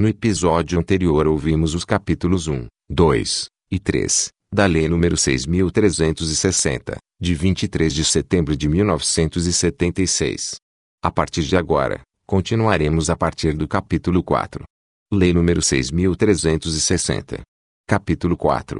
No episódio anterior ouvimos os capítulos 1, 2 e 3 da Lei nº 6.360, de 23 de setembro de 1976. A partir de agora, continuaremos a partir do capítulo 4. Lei nº 6.360. Capítulo 4.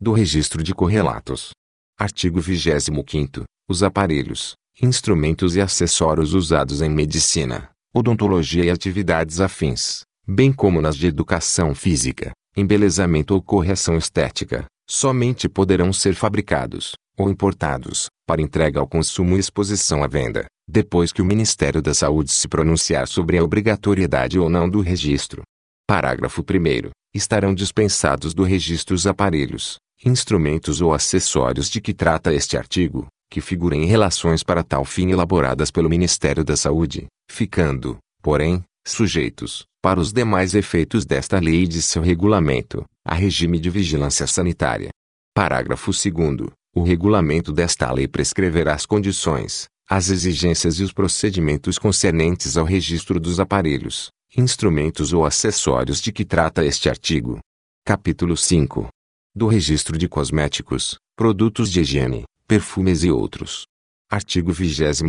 Do Registro de Correlatos. Artigo 25 Os aparelhos, instrumentos e acessórios usados em medicina, odontologia e atividades afins, bem como nas de educação física, embelezamento ou correção estética, somente poderão ser fabricados, ou importados, para entrega ao consumo e exposição à venda, depois que o Ministério da Saúde se pronunciar sobre a obrigatoriedade ou não do registro. Parágrafo 1. Estarão dispensados do registro os aparelhos, instrumentos ou acessórios de que trata este artigo, que figurem em relações para tal fim elaboradas pelo Ministério da Saúde, ficando, porém, sujeitos, para os demais efeitos desta lei e de seu regulamento, a regime de vigilância sanitária. Parágrafo 2 O regulamento desta lei prescreverá as condições, as exigências e os procedimentos concernentes ao registro dos aparelhos, instrumentos ou acessórios de que trata este artigo. Capítulo 5 Do registro de cosméticos, produtos de higiene, perfumes e outros. Artigo 26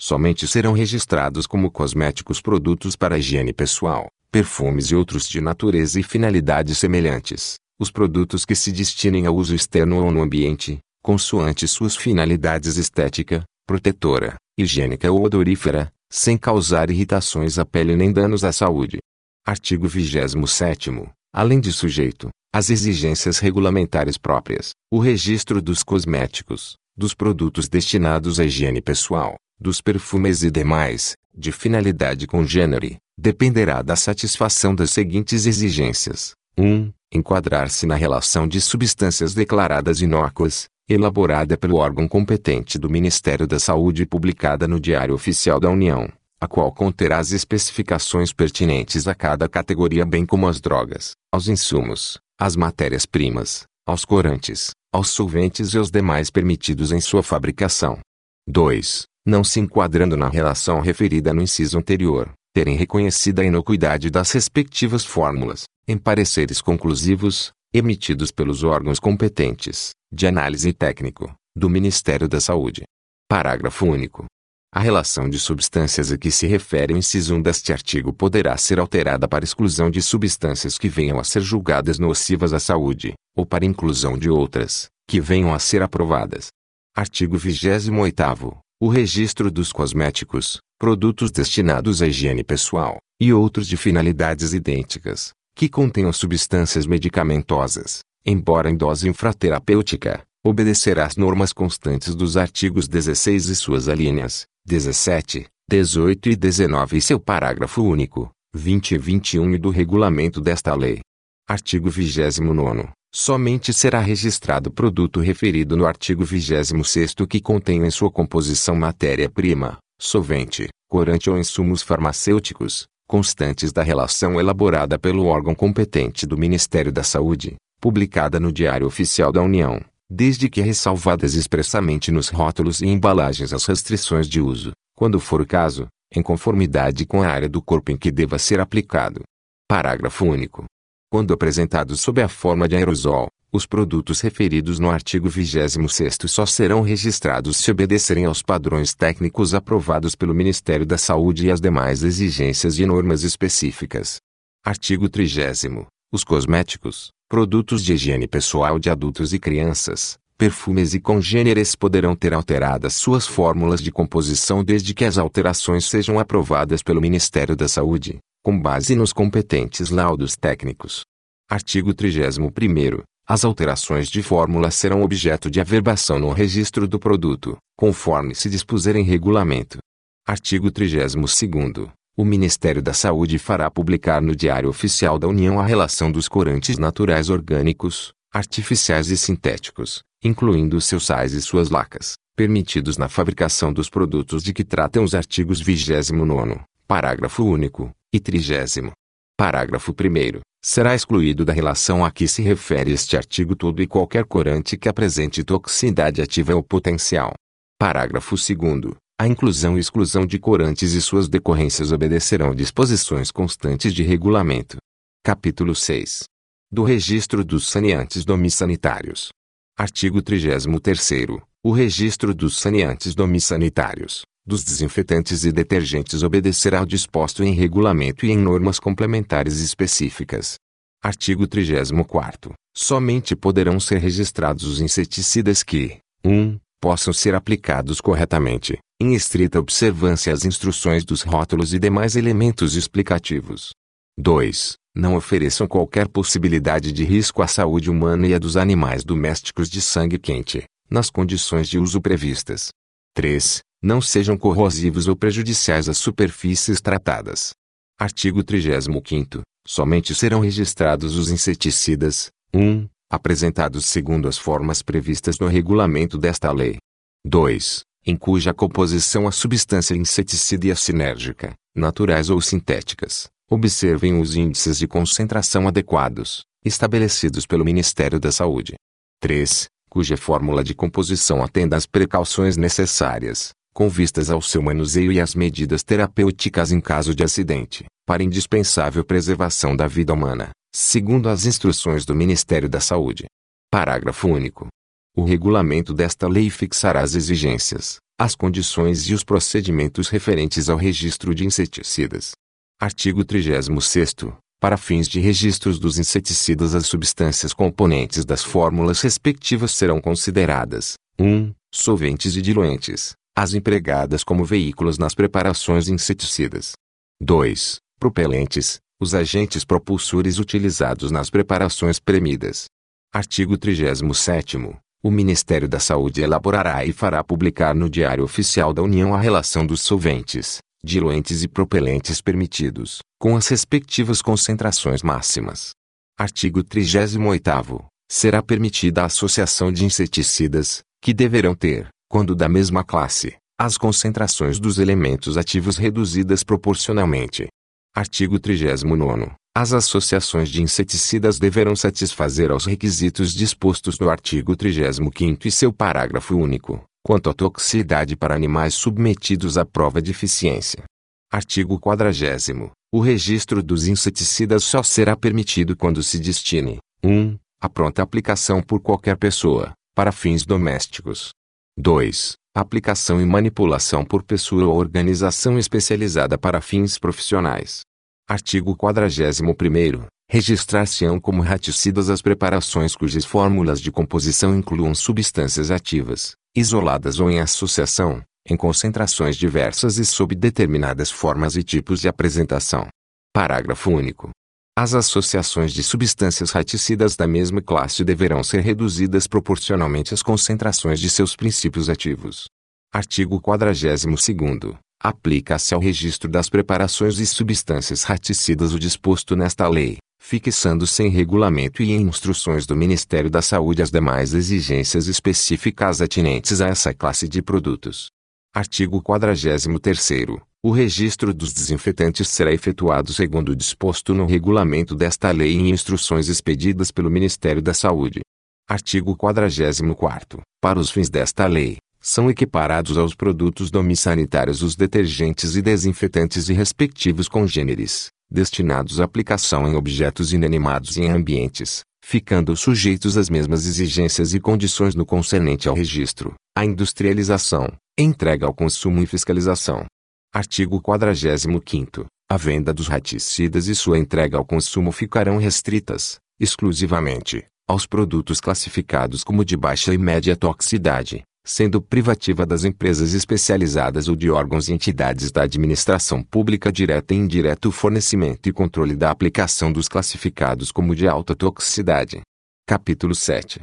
Somente serão registrados como cosméticos produtos para higiene pessoal, perfumes e outros de natureza e finalidades semelhantes, os produtos que se destinem ao uso externo ou no ambiente, consoante suas finalidades estética, protetora, higiênica ou odorífera, sem causar irritações à pele nem danos à saúde. Artigo 27 Além de sujeito, às exigências regulamentares próprias, o registro dos cosméticos, dos produtos destinados à higiene pessoal, dos perfumes e demais, de finalidade congênere, dependerá da satisfação das seguintes exigências. 1. Enquadrar-se na relação de substâncias declaradas inócuas, elaborada pelo órgão competente do Ministério da Saúde e publicada no Diário Oficial da União, a qual conterá as especificações pertinentes a cada categoria bem como as drogas, aos insumos, às matérias-primas, aos corantes, aos solventes e aos demais permitidos em sua fabricação. 2 não se enquadrando na relação referida no inciso anterior, terem reconhecido a inocuidade das respectivas fórmulas, em pareceres conclusivos, emitidos pelos órgãos competentes, de análise técnico, do Ministério da Saúde. Parágrafo único. A relação de substâncias a que se refere o inciso 1 deste artigo poderá ser alterada para exclusão de substâncias que venham a ser julgadas nocivas à saúde, ou para inclusão de outras, que venham a ser aprovadas. Artigo 28 o registro dos cosméticos, produtos destinados à higiene pessoal, e outros de finalidades idênticas, que contenham substâncias medicamentosas, embora em dose infraterapêutica, obedecerá às normas constantes dos artigos 16 e suas alíneas, 17, 18 e 19 e seu parágrafo único, 20 e 21 e do regulamento desta lei. Artigo 29 Somente será registrado o produto referido no artigo 26 que contém em sua composição matéria-prima, solvente, corante ou insumos farmacêuticos, constantes da relação elaborada pelo órgão competente do Ministério da Saúde, publicada no Diário Oficial da União, desde que ressalvadas expressamente nos rótulos e embalagens as restrições de uso, quando for o caso, em conformidade com a área do corpo em que deva ser aplicado. Parágrafo único. Quando apresentados sob a forma de aerosol, os produtos referidos no artigo 26 só serão registrados se obedecerem aos padrões técnicos aprovados pelo Ministério da Saúde e às demais exigências e normas específicas. Artigo 30 Os cosméticos, produtos de higiene pessoal de adultos e crianças, perfumes e congêneres poderão ter alteradas suas fórmulas de composição desde que as alterações sejam aprovadas pelo Ministério da Saúde com base nos competentes laudos técnicos. Artigo 31 As alterações de fórmula serão objeto de averbação no registro do produto, conforme se dispuser em regulamento. Artigo 32 O Ministério da Saúde fará publicar no Diário Oficial da União a relação dos corantes naturais orgânicos, artificiais e sintéticos, incluindo seus sais e suas lacas, permitidos na fabricação dos produtos de que tratam os artigos 29, parágrafo único, e trigésimo. Parágrafo 1 Será excluído da relação a que se refere este artigo todo e qualquer corante que apresente toxicidade ativa ou potencial. Parágrafo 2 A inclusão e exclusão de corantes e suas decorrências obedecerão disposições constantes de regulamento. Capítulo 6. Do registro dos saneantes domissanitários. Artigo 33º. O registro dos saneantes domissanitários, dos desinfetantes e detergentes obedecerá ao disposto em regulamento e em normas complementares específicas. Artigo 34 Somente poderão ser registrados os inseticidas que 1. possam ser aplicados corretamente, em estrita observância às instruções dos rótulos e demais elementos explicativos. 2. Não ofereçam qualquer possibilidade de risco à saúde humana e à dos animais domésticos de sangue quente, nas condições de uso previstas. 3. Não sejam corrosivos ou prejudiciais às superfícies tratadas. Artigo 35 Somente serão registrados os inseticidas, 1. Apresentados segundo as formas previstas no regulamento desta lei. 2 em cuja composição a substância inseticida e a sinérgica, naturais ou sintéticas, observem os índices de concentração adequados, estabelecidos pelo Ministério da Saúde. 3. Cuja fórmula de composição atenda às precauções necessárias, com vistas ao seu manuseio e às medidas terapêuticas em caso de acidente, para indispensável preservação da vida humana, segundo as instruções do Ministério da Saúde. Parágrafo único. O regulamento desta lei fixará as exigências, as condições e os procedimentos referentes ao registro de inseticidas. Artigo 36 para fins de registros dos inseticidas as substâncias componentes das fórmulas respectivas serão consideradas 1. Solventes e diluentes, as empregadas como veículos nas preparações inseticidas. 2. Propelentes, os agentes propulsores utilizados nas preparações premidas. Artigo 37 o Ministério da Saúde elaborará e fará publicar no Diário Oficial da União a relação dos solventes, diluentes e propelentes permitidos, com as respectivas concentrações máximas. Artigo 38 Será permitida a associação de inseticidas, que deverão ter, quando da mesma classe, as concentrações dos elementos ativos reduzidas proporcionalmente. Artigo 39 as associações de inseticidas deverão satisfazer aos requisitos dispostos no artigo 35 e seu parágrafo único, quanto à toxicidade para animais submetidos à prova de eficiência. Artigo 40 O registro dos inseticidas só será permitido quando se destine 1. A pronta aplicação por qualquer pessoa, para fins domésticos. 2. Aplicação e manipulação por pessoa ou organização especializada para fins profissionais. Artigo 41 Registrar-se-ão como raticidas as preparações cujas fórmulas de composição incluam substâncias ativas, isoladas ou em associação, em concentrações diversas e sob determinadas formas e tipos de apresentação. Parágrafo único. As associações de substâncias raticidas da mesma classe deverão ser reduzidas proporcionalmente às concentrações de seus princípios ativos. Artigo 42 Aplica-se ao registro das preparações e substâncias raticidas o disposto nesta lei, fixando-se em regulamento e em instruções do Ministério da Saúde as demais exigências específicas atinentes a essa classe de produtos. Artigo 43 O registro dos desinfetantes será efetuado segundo o disposto no regulamento desta lei e em instruções expedidas pelo Ministério da Saúde. Artigo 44 Para os fins desta lei, são equiparados aos produtos domissanitários os detergentes e desinfetantes e respectivos congêneres, destinados à aplicação em objetos inanimados e em ambientes, ficando sujeitos às mesmas exigências e condições no concernente ao registro, à industrialização, entrega ao consumo e fiscalização. Artigo 45 A venda dos raticidas e sua entrega ao consumo ficarão restritas, exclusivamente, aos produtos classificados como de baixa e média toxicidade, sendo privativa das empresas especializadas ou de órgãos e entidades da administração pública direta e indireta o fornecimento e controle da aplicação dos classificados como de alta toxicidade. Capítulo 7.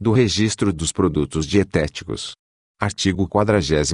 Do registro dos produtos dietéticos. Artigo 46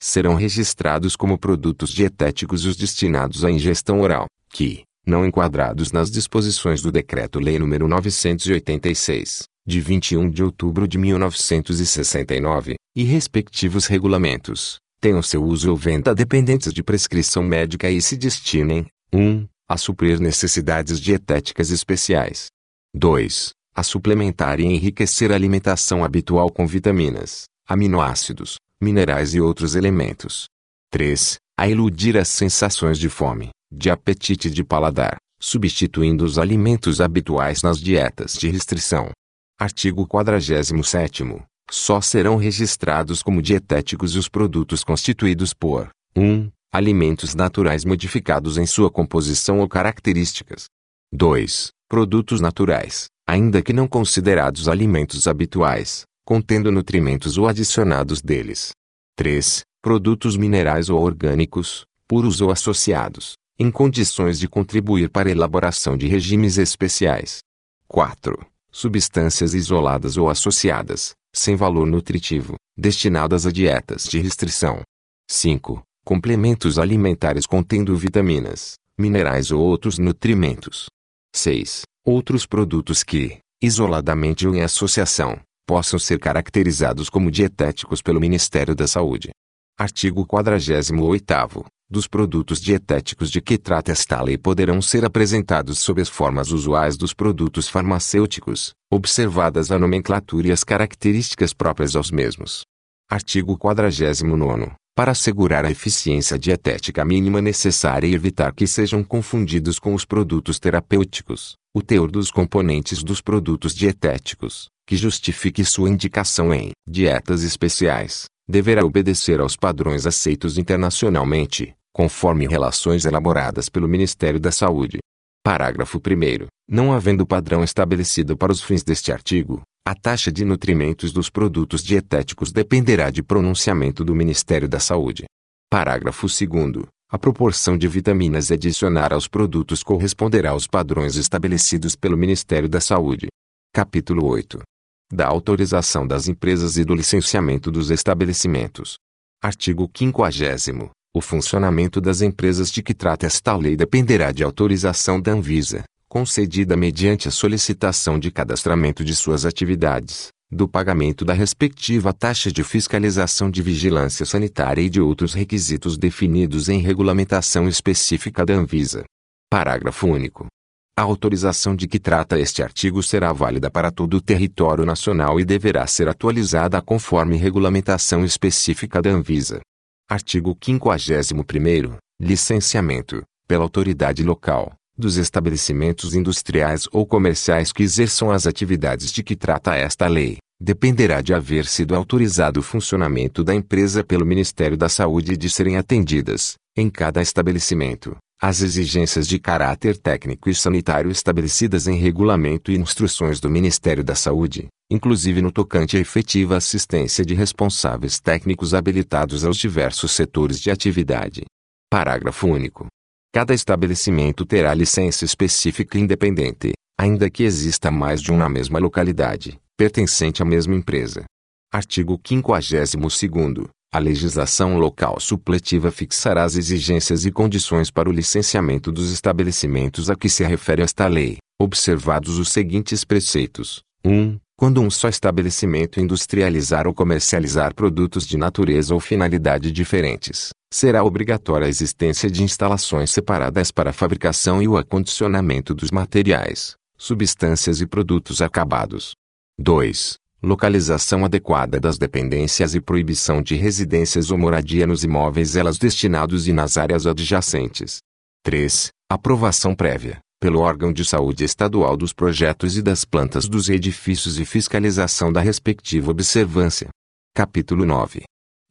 Serão registrados como produtos dietéticos os destinados à ingestão oral, que, não enquadrados nas disposições do Decreto-Lei nº 986, de 21 de outubro de 1969, e respectivos regulamentos, tenham seu uso ou venda dependentes de prescrição médica e se destinem 1. a suprir necessidades dietéticas especiais. 2. a suplementar e enriquecer a alimentação habitual com vitaminas, aminoácidos, minerais e outros elementos. 3. A iludir as sensações de fome, de apetite e de paladar, substituindo os alimentos habituais nas dietas de restrição. Artigo 47 Só serão registrados como dietéticos os produtos constituídos por 1. Alimentos naturais modificados em sua composição ou características. 2. Produtos naturais, ainda que não considerados alimentos habituais, contendo nutrimentos ou adicionados deles. 3. Produtos minerais ou orgânicos, puros ou associados, em condições de contribuir para a elaboração de regimes especiais. 4 substâncias isoladas ou associadas, sem valor nutritivo, destinadas a dietas de restrição. 5. Complementos alimentares contendo vitaminas, minerais ou outros nutrimentos. 6. Outros produtos que, isoladamente ou em associação, possam ser caracterizados como dietéticos pelo Ministério da Saúde. Artigo 48 dos produtos dietéticos de que trata esta lei poderão ser apresentados sob as formas usuais dos produtos farmacêuticos, observadas a nomenclatura e as características próprias aos mesmos. Artigo 49. Para assegurar a eficiência dietética mínima necessária e evitar que sejam confundidos com os produtos terapêuticos, o teor dos componentes dos produtos dietéticos, que justifique sua indicação em dietas especiais, deverá obedecer aos padrões aceitos internacionalmente, conforme relações elaboradas pelo Ministério da Saúde. Parágrafo 1. Não havendo padrão estabelecido para os fins deste artigo, a taxa de nutrimentos dos produtos dietéticos dependerá de pronunciamento do Ministério da Saúde. Parágrafo 2. A proporção de vitaminas adicionar aos produtos corresponderá aos padrões estabelecidos pelo Ministério da Saúde. Capítulo 8. Da autorização das empresas e do licenciamento dos estabelecimentos. Artigo 50. O funcionamento das empresas de que trata esta lei dependerá de autorização da Anvisa, concedida mediante a solicitação de cadastramento de suas atividades, do pagamento da respectiva taxa de fiscalização de vigilância sanitária e de outros requisitos definidos em regulamentação específica da Anvisa. Parágrafo único. A autorização de que trata este artigo será válida para todo o território nacional e deverá ser atualizada conforme regulamentação específica da Anvisa. Artigo 51 Licenciamento, pela autoridade local, dos estabelecimentos industriais ou comerciais que exerçam as atividades de que trata esta lei, dependerá de haver sido autorizado o funcionamento da empresa pelo Ministério da Saúde e de serem atendidas, em cada estabelecimento, as exigências de caráter técnico e sanitário estabelecidas em regulamento e instruções do Ministério da Saúde, inclusive no tocante à efetiva assistência de responsáveis técnicos habilitados aos diversos setores de atividade. Parágrafo único. Cada estabelecimento terá licença específica independente, ainda que exista mais de um na mesma localidade, pertencente à mesma empresa. Artigo 52 a legislação local supletiva fixará as exigências e condições para o licenciamento dos estabelecimentos a que se refere esta lei, observados os seguintes preceitos: 1. Quando um só estabelecimento industrializar ou comercializar produtos de natureza ou finalidade diferentes, será obrigatória a existência de instalações separadas para a fabricação e o acondicionamento dos materiais, substâncias e produtos acabados. 2. Localização adequada das dependências e proibição de residências ou moradia nos imóveis elas destinados e nas áreas adjacentes. 3. Aprovação prévia, pelo órgão de saúde estadual dos projetos e das plantas dos edifícios e fiscalização da respectiva observância. Capítulo 9.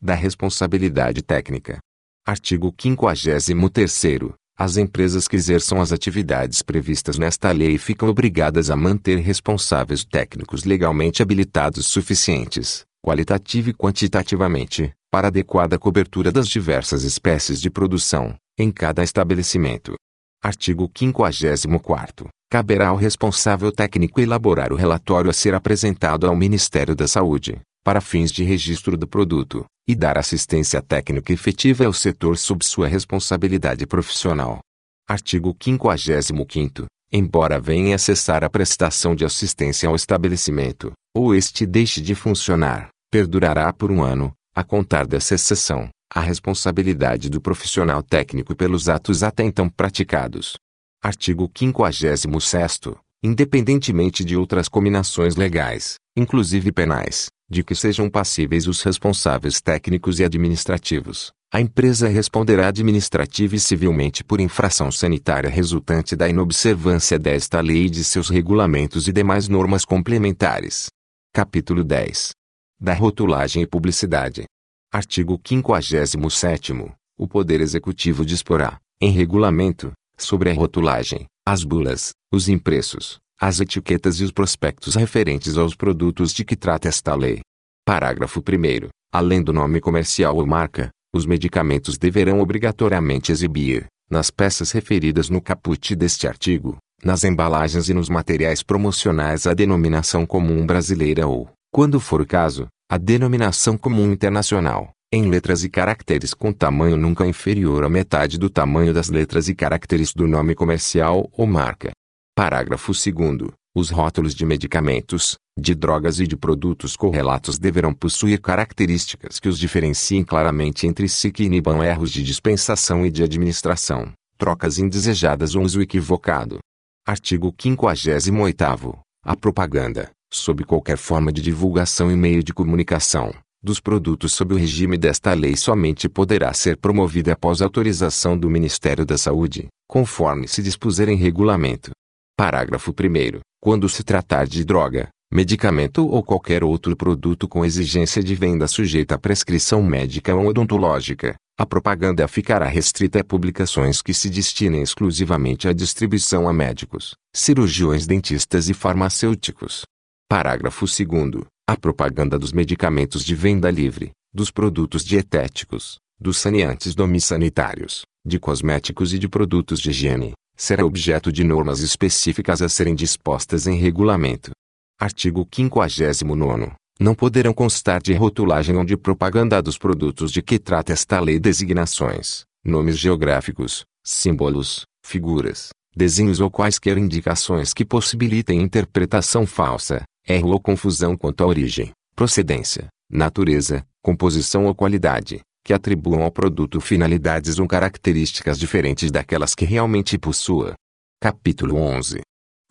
Da responsabilidade técnica. Artigo 53 As empresas que exerçam as atividades previstas nesta lei ficam obrigadas a manter responsáveis técnicos legalmente habilitados suficientes, qualitativa e quantitativamente, para adequada cobertura das diversas espécies de produção, em cada estabelecimento, Artigo 54. Caberá ao responsável técnico elaborar o relatório a ser apresentado ao Ministério da Saúde, para fins de registro do produto, e dar assistência técnica efetiva ao setor sob sua responsabilidade profissional. Artigo 55. Embora venha cessar a prestação de assistência ao estabelecimento, ou este deixe de funcionar, perdurará por um ano, a contar dessa exceção, a responsabilidade do profissional técnico pelos atos até então praticados. Artigo 56 Independentemente de outras combinações legais, inclusive penais, de que sejam passíveis os responsáveis técnicos e administrativos, a empresa responderá administrativa e civilmente por infração sanitária resultante da inobservância desta lei e de seus regulamentos e demais normas complementares. Capítulo 10. Da rotulagem e publicidade. Artigo 57 O Poder Executivo disporá, em regulamento, sobre a rotulagem, as bulas, os impressos, as etiquetas e os prospectos referentes aos produtos de que trata esta lei. Parágrafo 1 Além do nome comercial ou marca, os medicamentos deverão obrigatoriamente exibir, nas peças referidas no caput deste artigo, nas embalagens e nos materiais promocionais a denominação comum brasileira ou, quando for o caso, a denominação comum internacional, em letras e caracteres com tamanho nunca inferior à metade do tamanho das letras e caracteres do nome comercial ou marca. Parágrafo 2 os rótulos de medicamentos, de drogas e de produtos correlatos deverão possuir características que os diferenciem claramente entre si que inibam erros de dispensação e de administração, trocas indesejadas ou uso equivocado. Artigo 58 A propaganda, sob qualquer forma de divulgação e meio de comunicação, dos produtos sob o regime desta lei somente poderá ser promovida após autorização do Ministério da Saúde, conforme se dispuser em regulamento. Parágrafo 1 quando se tratar de droga, medicamento ou qualquer outro produto com exigência de venda sujeita a prescrição médica ou odontológica, a propaganda ficará restrita a publicações que se destinem exclusivamente à distribuição a médicos, cirurgiões dentistas e farmacêuticos. Parágrafo 2 A propaganda dos medicamentos de venda livre, dos produtos dietéticos, dos saneantes domissanitários, de cosméticos e de produtos de higiene, será objeto de normas específicas a serem dispostas em regulamento. Artigo 59. Não poderão constar de rotulagem ou de propaganda dos produtos de que trata esta lei designações, nomes geográficos, símbolos, figuras, desenhos ou quaisquer indicações que possibilitem interpretação falsa, erro ou confusão quanto à origem, procedência, natureza, composição ou qualidade, que atribuam ao produto finalidades ou características diferentes daquelas que realmente possua. Capítulo 11.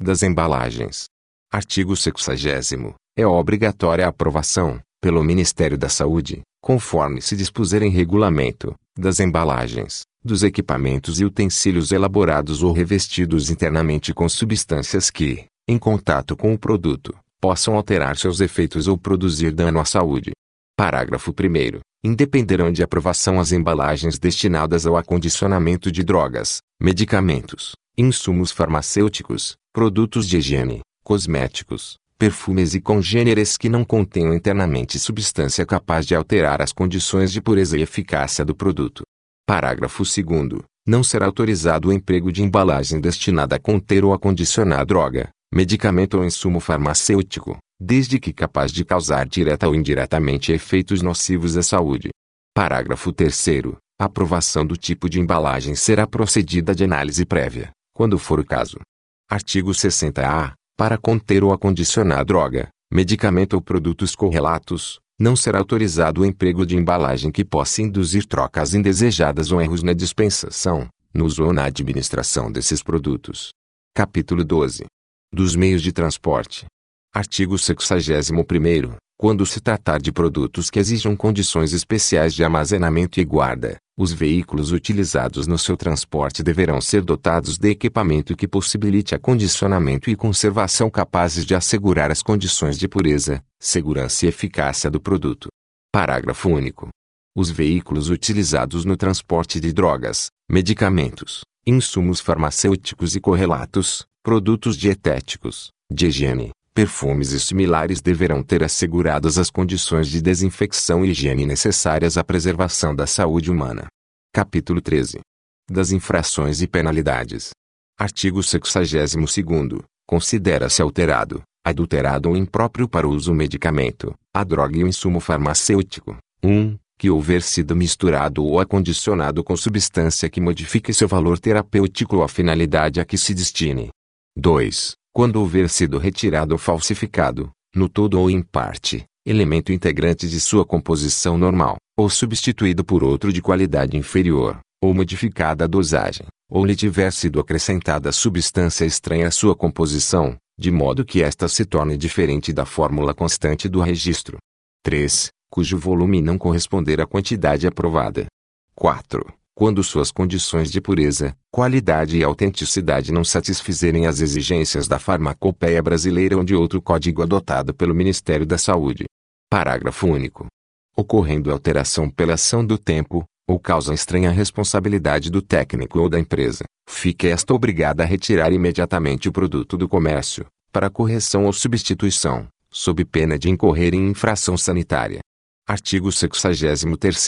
Das embalagens. Artigo 60. É obrigatória a aprovação, pelo Ministério da Saúde, conforme se dispuser em regulamento, das embalagens, dos equipamentos e utensílios elaborados ou revestidos internamente com substâncias que, em contato com o produto, possam alterar seus efeitos ou produzir dano à saúde. Parágrafo 1 independerão de aprovação as embalagens destinadas ao acondicionamento de drogas, medicamentos, insumos farmacêuticos, produtos de higiene, cosméticos, perfumes e congêneres que não contenham internamente substância capaz de alterar as condições de pureza e eficácia do produto. Parágrafo 2 Não será autorizado o emprego de embalagem destinada a conter ou acondicionar droga, medicamento ou insumo farmacêutico, desde que capaz de causar direta ou indiretamente efeitos nocivos à saúde. Parágrafo 3 A aprovação do tipo de embalagem será procedida de análise prévia, quando for o caso. Artigo 60-A. Para conter ou acondicionar droga, medicamento ou produtos correlatos, não será autorizado o emprego de embalagem que possa induzir trocas indesejadas ou erros na dispensação, no uso ou na administração desses produtos. Capítulo 12. Dos meios de transporte. Artigo 61 Quando se tratar de produtos que exijam condições especiais de armazenamento e guarda, os veículos utilizados no seu transporte deverão ser dotados de equipamento que possibilite acondicionamento e conservação capazes de assegurar as condições de pureza, segurança e eficácia do produto. Parágrafo único. Os veículos utilizados no transporte de drogas, medicamentos, insumos farmacêuticos e correlatos, produtos dietéticos, de higiene, perfumes e similares deverão ter asseguradas as condições de desinfecção e higiene necessárias à preservação da saúde humana. Capítulo 13. Das infrações e penalidades. Artigo 62 Considera-se alterado, adulterado ou impróprio para uso medicamento, a droga e o insumo farmacêutico. 1. Que houver sido misturado ou acondicionado com substância que modifique seu valor terapêutico ou a finalidade a que se destine. 2 quando houver sido retirado ou falsificado, no todo ou em parte, elemento integrante de sua composição normal, ou substituído por outro de qualidade inferior, ou modificada a dosagem, ou lhe tiver sido acrescentada substância estranha à sua composição, de modo que esta se torne diferente da fórmula constante do registro. 3. Cujo volume não corresponder à quantidade aprovada. 4. Quando suas condições de pureza, qualidade e autenticidade não satisfizerem as exigências da farmacopeia brasileira ou de outro código adotado pelo Ministério da Saúde. Parágrafo único. Ocorrendo alteração pela ação do tempo, ou causa estranha responsabilidade do técnico ou da empresa, fique esta obrigada a retirar imediatamente o produto do comércio, para correção ou substituição, sob pena de incorrer em infração sanitária. Artigo 63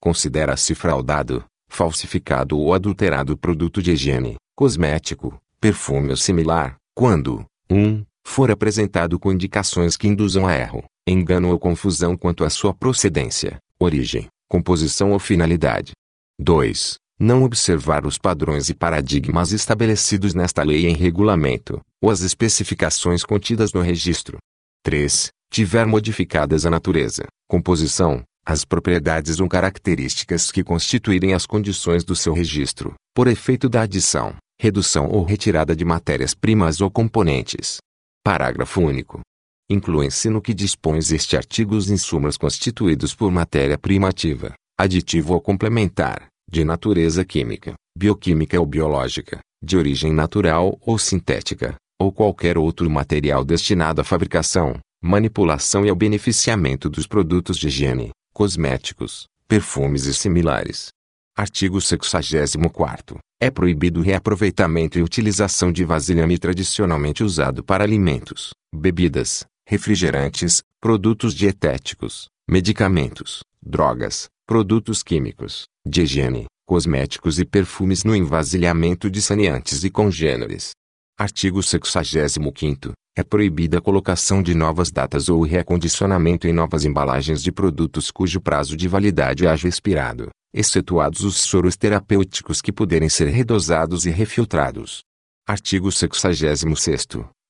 Considera-se fraudado, falsificado ou adulterado produto de higiene, cosmético, perfume ou similar, quando 1. Um, for apresentado com indicações que induzam a erro, engano ou confusão quanto à sua procedência, origem, composição ou finalidade. 2. Não observar os padrões e paradigmas estabelecidos nesta lei em regulamento, ou as especificações contidas no registro. 3. Tiver modificadas a natureza, composição, as propriedades ou características que constituírem as condições do seu registro, por efeito da adição, redução ou retirada de matérias-primas ou componentes. Parágrafo único. Incluem-se no que dispõe este artigo os insumos constituídos por matéria-prima ativa, aditivo ou complementar, de natureza química, bioquímica ou biológica, de origem natural ou sintética, ou qualquer outro material destinado à fabricação, manipulação e ao beneficiamento dos produtos de higiene, cosméticos, perfumes e similares. Artigo 64 É proibido o reaproveitamento e utilização de vasilhame tradicionalmente usado para alimentos, bebidas, refrigerantes, produtos dietéticos, medicamentos, drogas, produtos químicos, de higiene, cosméticos e perfumes no envasilhamento de saneantes e congêneres. Artigo 65 É proibida a colocação de novas datas ou reacondicionamento em novas embalagens de produtos cujo prazo de validade haja expirado, excetuados os soros terapêuticos que puderem ser redosados e refiltrados. Artigo 66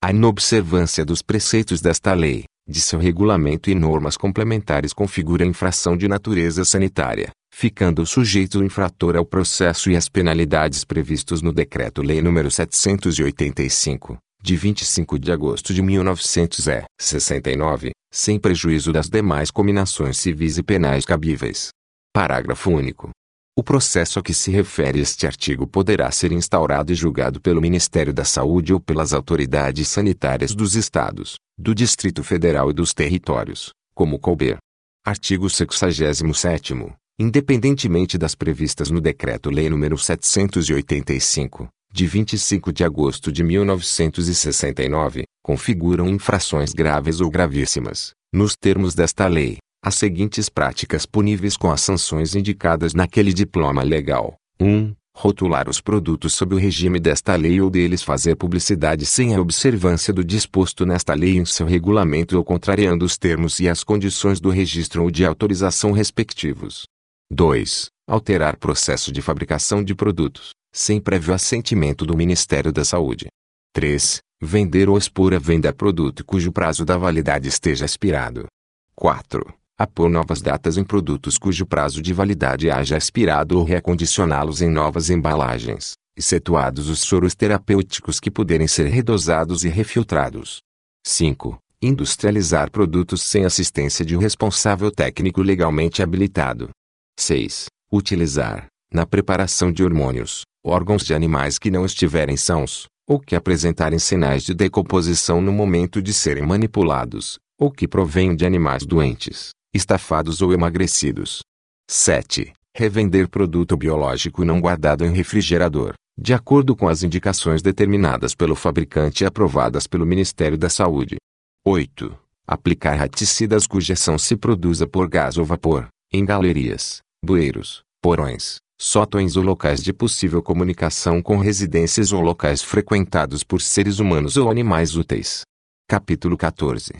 a inobservância dos preceitos desta lei, de seu regulamento e normas complementares configura infração de natureza sanitária, ficando sujeito o infrator ao processo e às penalidades previstos no Decreto-Lei nº 785, de 25 de agosto de 1969, sem prejuízo das demais cominações civis e penais cabíveis. Parágrafo único. O processo a que se refere este artigo poderá ser instaurado e julgado pelo Ministério da Saúde ou pelas autoridades sanitárias dos Estados, do Distrito Federal e dos territórios, como couber. Artigo 67 Independentemente das previstas no Decreto-Lei nº 785, de 25 de agosto de 1969, configuram infrações graves ou gravíssimas, nos termos desta lei, as seguintes práticas puníveis com as sanções indicadas naquele diploma legal. 1. rotular os produtos sob o regime desta lei ou deles fazer publicidade sem a observância do disposto nesta lei em seu regulamento ou contrariando os termos e as condições do registro ou de autorização respectivos. 2. Alterar processo de fabricação de produtos, sem prévio assentimento do Ministério da Saúde. 3. Vender ou expor a venda produto cujo prazo da validade esteja expirado. 4 a pôr novas datas em produtos cujo prazo de validade haja expirado ou reacondicioná-los em novas embalagens, excetuados os soros terapêuticos que puderem ser redosados e refiltrados. 5. Industrializar produtos sem assistência de um responsável técnico legalmente habilitado. 6. Utilizar, na preparação de hormônios, órgãos de animais que não estiverem sãos, ou que apresentarem sinais de decomposição no momento de serem manipulados, ou que provenham de animais doentes estafados ou emagrecidos. 7. Revender produto biológico não guardado em refrigerador, de acordo com as indicações determinadas pelo fabricante e aprovadas pelo Ministério da Saúde. 8. Aplicar raticidas cuja ação se produza por gás ou vapor, em galerias, bueiros, porões, sótões ou locais de possível comunicação com residências ou locais frequentados por seres humanos ou animais úteis. Capítulo 14.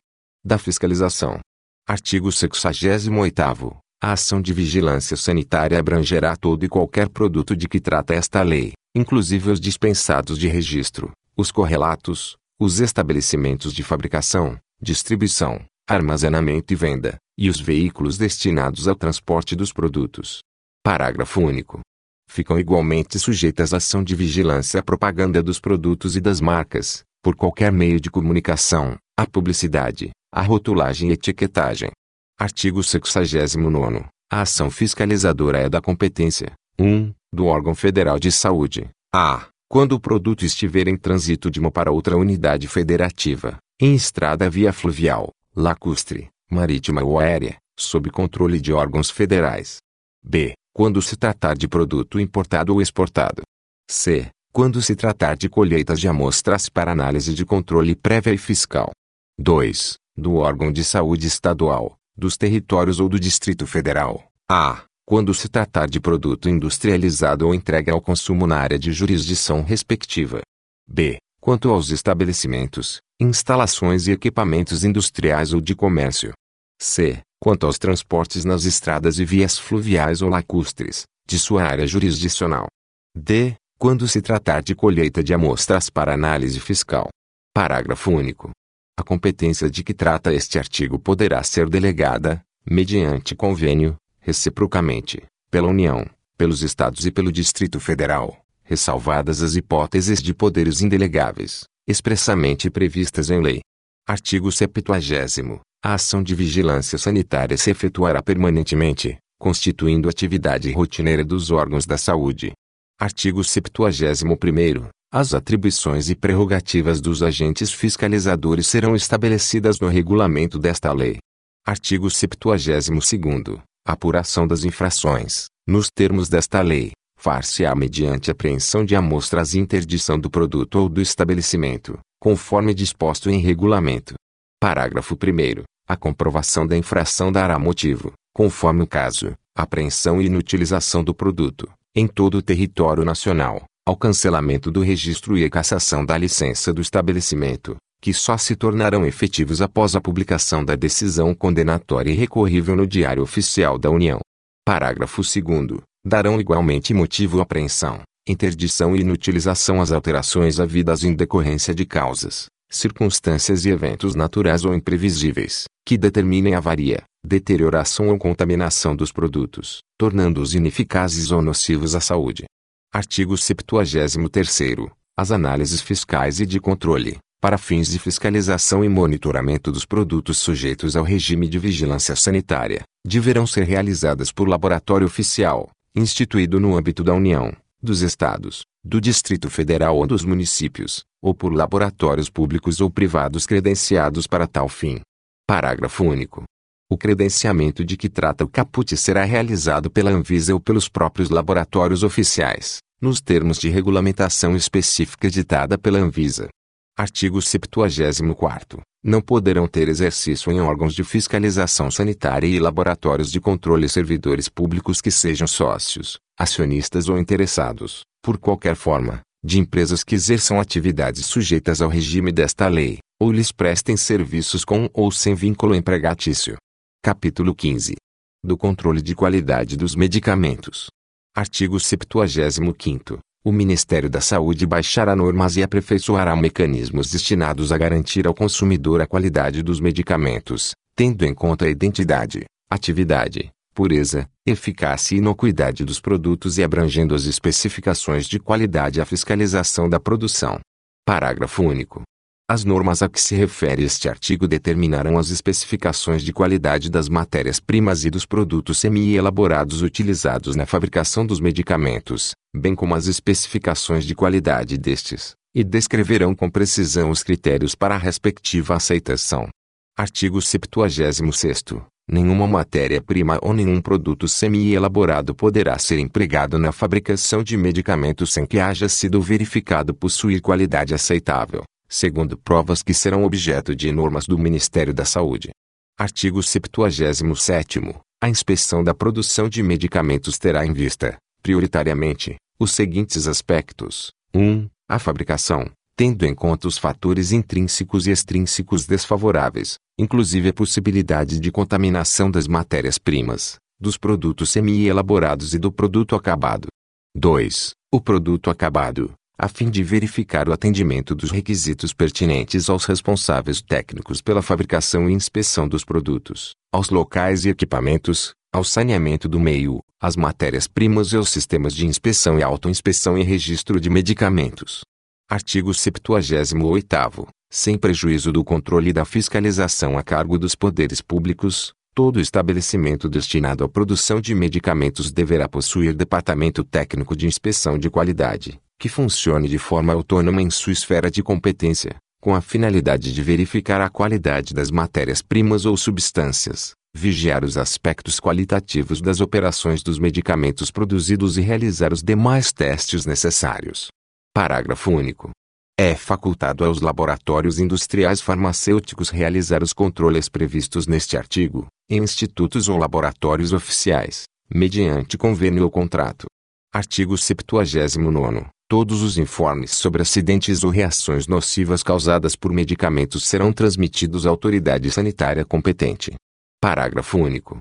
Da fiscalização. Artigo 68 A ação de vigilância sanitária abrangerá todo e qualquer produto de que trata esta lei, inclusive os dispensados de registro, os correlatos, os estabelecimentos de fabricação, distribuição, armazenamento e venda, e os veículos destinados ao transporte dos produtos. Parágrafo único. Ficam igualmente sujeitas à ação de vigilância a propaganda dos produtos e das marcas, por qualquer meio de comunicação, a publicidade, a rotulagem e etiquetagem. Artigo 69 A ação fiscalizadora é da competência 1. Do órgão federal de saúde. A. Quando o produto estiver em trânsito de uma para outra unidade federativa, em estrada via fluvial, lacustre, marítima ou aérea, sob controle de órgãos federais. B. Quando se tratar de produto importado ou exportado. C. Quando se tratar de colheitas de amostras para análise de controle prévia e fiscal. 2. Do órgão de saúde estadual, dos territórios ou do Distrito Federal. A. Quando se tratar de produto industrializado ou entregue ao consumo na área de jurisdição respectiva. B. Quanto aos estabelecimentos, instalações e equipamentos industriais ou de comércio. C. Quanto aos transportes nas estradas e vias fluviais ou lacustres, de sua área jurisdicional. D. Quando se tratar de colheita de amostras para análise fiscal. Parágrafo único. A competência de que trata este artigo poderá ser delegada, mediante convênio, reciprocamente, pela União, pelos Estados e pelo Distrito Federal, ressalvadas as hipóteses de poderes indelegáveis, expressamente previstas em lei. Artigo 70. A ação de vigilância sanitária se efetuará permanentemente, constituindo atividade rotineira dos órgãos da saúde. Artigo 71. As atribuições e prerrogativas dos agentes fiscalizadores serão estabelecidas no regulamento desta lei. Artigo 72. Apuração das infrações, nos termos desta lei, far-se-á mediante apreensão de amostras e interdição do produto ou do estabelecimento, conforme disposto em regulamento. Parágrafo 1. A comprovação da infração dará motivo, conforme o caso, apreensão e inutilização do produto, em todo o território nacional, ao cancelamento do registro e a cassação da licença do estabelecimento, que só se tornarão efetivos após a publicação da decisão condenatória e recorrível no Diário Oficial da União. Parágrafo 2 Darão igualmente motivo à apreensão, interdição e inutilização às alterações havidas em decorrência de causas, circunstâncias e eventos naturais ou imprevisíveis, que determinem avaria, deterioração ou contaminação dos produtos, tornando-os ineficazes ou nocivos à saúde. Artigo 73 As análises fiscais e de controle, para fins de fiscalização e monitoramento dos produtos sujeitos ao regime de vigilância sanitária, deverão ser realizadas por laboratório oficial, instituído no âmbito da União, dos Estados, do Distrito Federal ou dos municípios, ou por laboratórios públicos ou privados credenciados para tal fim. Parágrafo único. O credenciamento de que trata o caput será realizado pela Anvisa ou pelos próprios laboratórios oficiais, nos termos de regulamentação específica ditada pela Anvisa. Artigo 74. Não poderão ter exercício em órgãos de fiscalização sanitária e laboratórios de controle servidores públicos que sejam sócios, acionistas ou interessados, por qualquer forma, de empresas que exerçam atividades sujeitas ao regime desta lei, ou lhes prestem serviços com ou sem vínculo empregatício. Capítulo 15. Do controle de qualidade dos medicamentos. Artigo 75 O Ministério da Saúde baixará normas e aperfeiçoará mecanismos destinados a garantir ao consumidor a qualidade dos medicamentos, tendo em conta a identidade, atividade, pureza, eficácia e inocuidade dos produtos e abrangendo as especificações de qualidade e a fiscalização da produção. Parágrafo único. As normas a que se refere este artigo determinarão as especificações de qualidade das matérias-primas e dos produtos semi-elaborados utilizados na fabricação dos medicamentos, bem como as especificações de qualidade destes, e descreverão com precisão os critérios para a respectiva aceitação. Artigo 76 Nenhuma matéria-prima ou nenhum produto semi-elaborado poderá ser empregado na fabricação de medicamentos sem que haja sido verificado possuir qualidade aceitável segundo provas que serão objeto de normas do Ministério da Saúde. Artigo 77. A inspeção da produção de medicamentos terá em vista, prioritariamente, os seguintes aspectos: 1. A fabricação, tendo em conta os fatores intrínsecos e extrínsecos desfavoráveis, inclusive a possibilidade de contaminação das matérias-primas, dos produtos semi-elaborados e do produto acabado. 2. O produto acabado, a fim de verificar o atendimento dos requisitos pertinentes aos responsáveis técnicos pela fabricação e inspeção dos produtos, aos locais e equipamentos, ao saneamento do meio, às matérias-primas e aos sistemas de inspeção e autoinspeção e registro de medicamentos. Artigo 78 sem prejuízo do controle e da fiscalização a cargo dos poderes públicos, Todo estabelecimento destinado à produção de medicamentos deverá possuir departamento técnico de inspeção de qualidade, que funcione de forma autônoma em sua esfera de competência, com a finalidade de verificar a qualidade das matérias-primas ou substâncias, vigiar os aspectos qualitativos das operações dos medicamentos produzidos e realizar os demais testes necessários. Parágrafo único. É facultado aos laboratórios industriais farmacêuticos realizar os controles previstos neste artigo, em institutos ou laboratórios oficiais, mediante convênio ou contrato. Artigo 79. Todos os informes sobre acidentes ou reações nocivas causadas por medicamentos serão transmitidos à autoridade sanitária competente. Parágrafo único.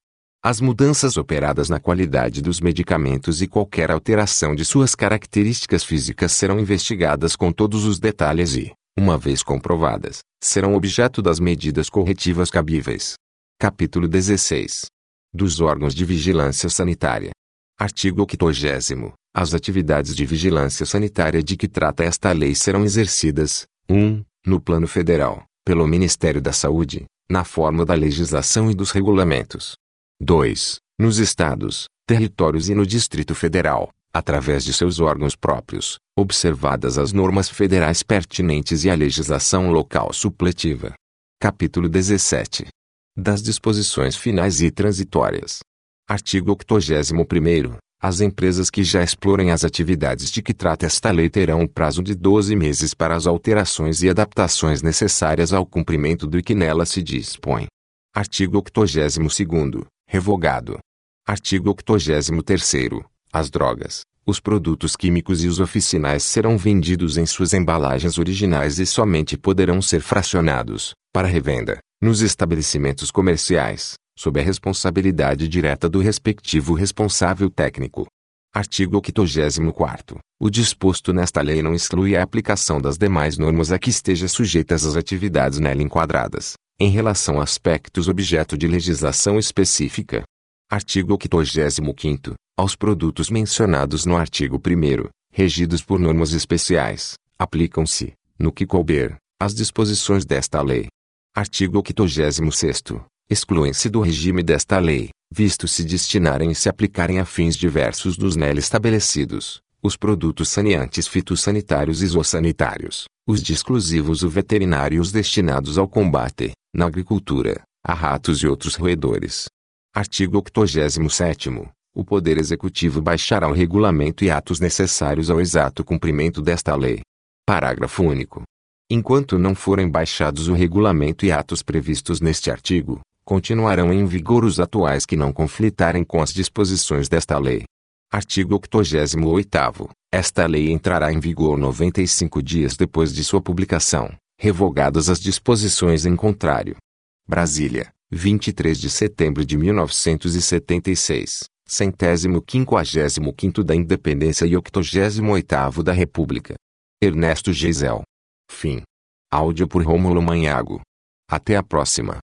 As mudanças operadas na qualidade dos medicamentos e qualquer alteração de suas características físicas serão investigadas com todos os detalhes e, uma vez comprovadas, serão objeto das medidas corretivas cabíveis. Capítulo 16. Dos órgãos de vigilância sanitária. Artigo 80. As atividades de vigilância sanitária de que trata esta lei serão exercidas: 1. No plano federal, pelo Ministério da Saúde, na forma da legislação e dos regulamentos. 2. Nos estados, territórios e no Distrito Federal, através de seus órgãos próprios, observadas as normas federais pertinentes e a legislação local supletiva. Capítulo 17. Das disposições finais e transitórias. Artigo 81. As empresas que já explorem as atividades de que trata esta lei terão um prazo de 12 meses para as alterações e adaptações necessárias ao cumprimento do que nela se dispõe. Artigo 82. Revogado. Artigo 83. As drogas, os produtos químicos e os oficinais serão vendidos em suas embalagens originais e somente poderão ser fracionados, para revenda, nos estabelecimentos comerciais, sob a responsabilidade direta do respectivo responsável técnico. Artigo 84. O disposto nesta lei não exclui a aplicação das demais normas a que esteja sujeitas as atividades nela enquadradas, em relação a aspectos objeto de legislação específica. Artigo 85. Aos produtos mencionados no artigo 1, regidos por normas especiais, aplicam-se, no que couber, as disposições desta lei. Artigo 86 excluem-se do regime desta lei, visto se destinarem e se aplicarem a fins diversos dos nela estabelecidos, os produtos saneantes fitossanitários e zoossanitários, os de exclusivos ou veterinários destinados ao combate, na agricultura, a ratos e outros roedores. Artigo 87 O Poder Executivo baixará o regulamento e atos necessários ao exato cumprimento desta lei. Parágrafo único. Enquanto não forem baixados o regulamento e atos previstos neste artigo, continuarão em vigor os atuais que não conflitarem com as disposições desta lei. Artigo 88 Esta lei entrará em vigor 95 dias depois de sua publicação, revogadas as disposições em contrário. Brasília, 23 de setembro de 1976, centésimo quinquagésimo quinto da Independência e octogésimo oitavo da República. Ernesto Geisel. Fim. Áudio por Rômulo Manhago. Até a próxima.